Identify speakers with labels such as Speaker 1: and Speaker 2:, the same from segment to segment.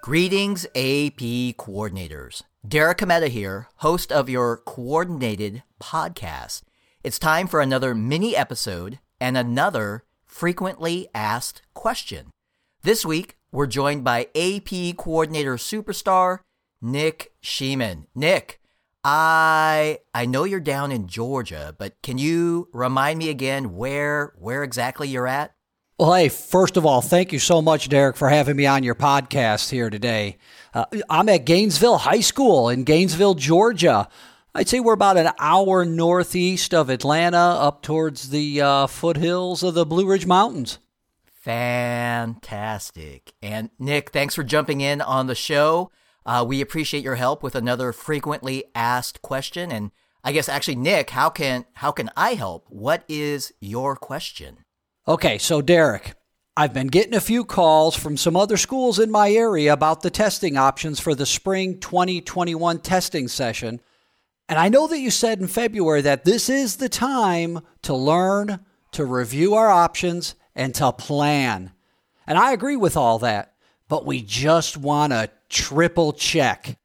Speaker 1: Greetings, AP coordinators. Derek Cometa here, host of your coordinated podcast. It's time for another mini episode and another frequently asked question. This week, we're joined by AP coordinator superstar Nick Sheeman. Nick, I I know you're down in Georgia, but can you remind me again where where exactly you're at?
Speaker 2: Well, hey, first of all, thank you so much, Derek, for having me on your podcast here today. Uh, I'm at Gainesville High School in Gainesville, Georgia. I'd say we're about an hour northeast of Atlanta, up towards the uh, foothills of the Blue Ridge Mountains.
Speaker 1: Fantastic. And Nick, thanks for jumping in on the show. Uh, we appreciate your help with another frequently asked question. And I guess actually, Nick, how can how can I help? What is your question?
Speaker 2: Okay, so Derek, I've been getting a few calls from some other schools in my area about the testing options for the spring 2021 testing session. And I know that you said in February that this is the time to learn, to review our options, and to plan. And I agree with all that, but we just want to triple check.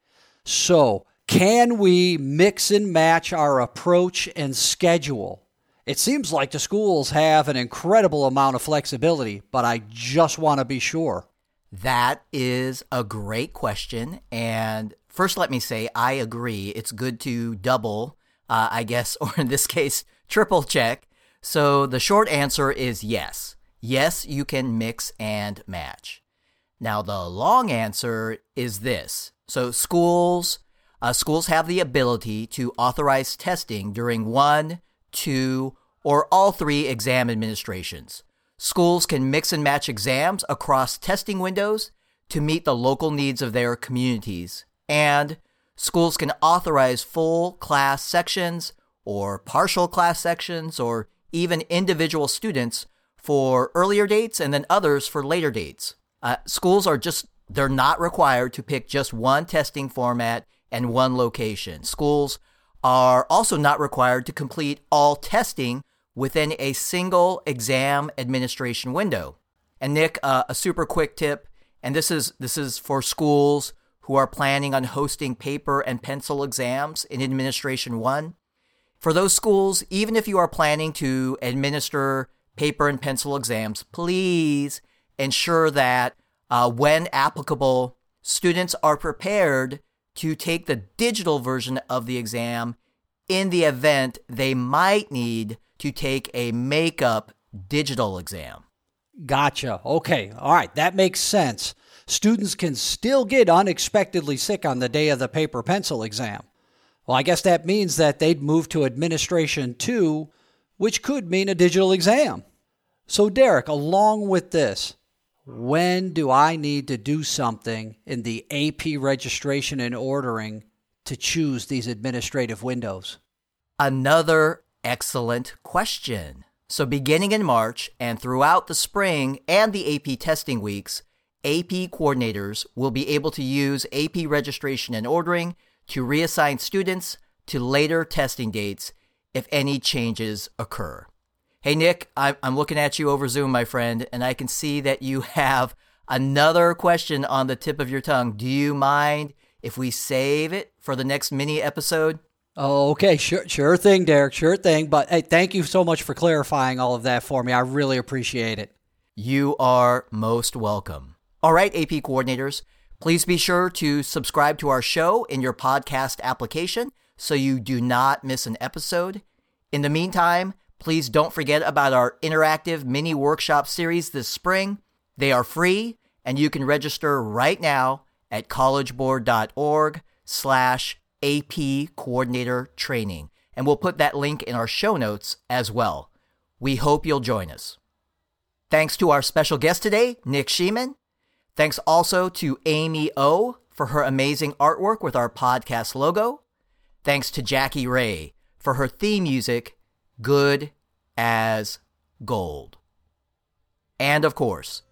Speaker 2: So, can we mix and match our approach and schedule? It seems like the schools have an incredible amount of flexibility, but I just want to be sure.
Speaker 1: That is a great question. And first, let me say I agree. It's good to double, uh, I guess, or in this case, triple check. So the short answer is yes. Yes, you can mix and match. Now, the long answer is this. So schools, uh, schools have the ability to authorize testing during one, two, or all three exam administrations. Schools can mix and match exams across testing windows to meet the local needs of their communities. And schools can authorize full class sections or partial class sections or even individual students for earlier dates and then others for later dates. Uh, schools are just, they're not required to pick just one testing format and one location. Schools are also not required to complete all testing within a single exam administration window. And Nick, uh, a super quick tip, and this is this is for schools who are planning on hosting paper and pencil exams in Administration 1. For those schools, even if you are planning to administer paper and pencil exams, please ensure that uh, when applicable, students are prepared to take the digital version of the exam in the event they might need to take a makeup digital exam.
Speaker 2: Gotcha. Okay. All right. That makes sense. Students can still get unexpectedly sick on the day of the paper pencil exam. Well, I guess that means that they'd move to administration two, which could mean a digital exam. So, Derek, along with this, when do I need to do something in the AP registration and ordering to choose these administrative windows?
Speaker 1: Another excellent question. So, beginning in March and throughout the spring and the AP testing weeks, AP coordinators will be able to use AP registration and ordering to reassign students to later testing dates if any changes occur. Hey, Nick, I'm looking at you over Zoom, my friend, and I can see that you have another question on the tip of your tongue. Do you mind if we save it for the next mini episode?
Speaker 2: Oh, okay, sure, sure thing, Derek, sure thing. But hey, thank you so much for clarifying all of that for me. I really appreciate it.
Speaker 1: You are most welcome. All right, AP coordinators, please be sure to subscribe to our show in your podcast application so you do not miss an episode. In the meantime, Please don't forget about our interactive mini workshop series this spring. They are free, and you can register right now at collegeboard.org slash AP Coordinator Training. And we'll put that link in our show notes as well. We hope you'll join us. Thanks to our special guest today, Nick Sheeman. Thanks also to Amy O for her amazing artwork with our podcast logo. Thanks to Jackie Ray for her theme music good as gold. And of course,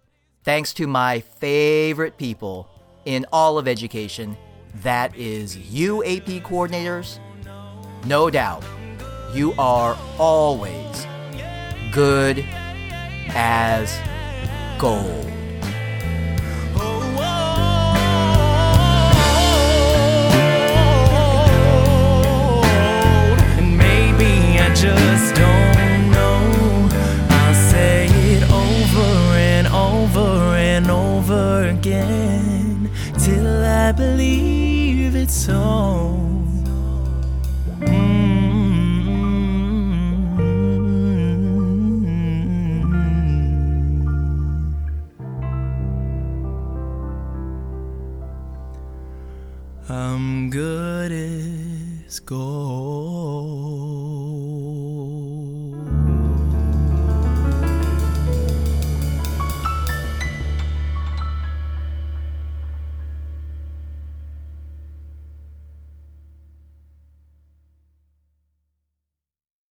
Speaker 1: thanks to my favorite people in all of education, that is you, AP coordinators. No doubt, you are always good as gold.
Speaker 3: just don't know. I'll say it over and over and over again till I believe it's all. Mm-hmm. I'm good as gold.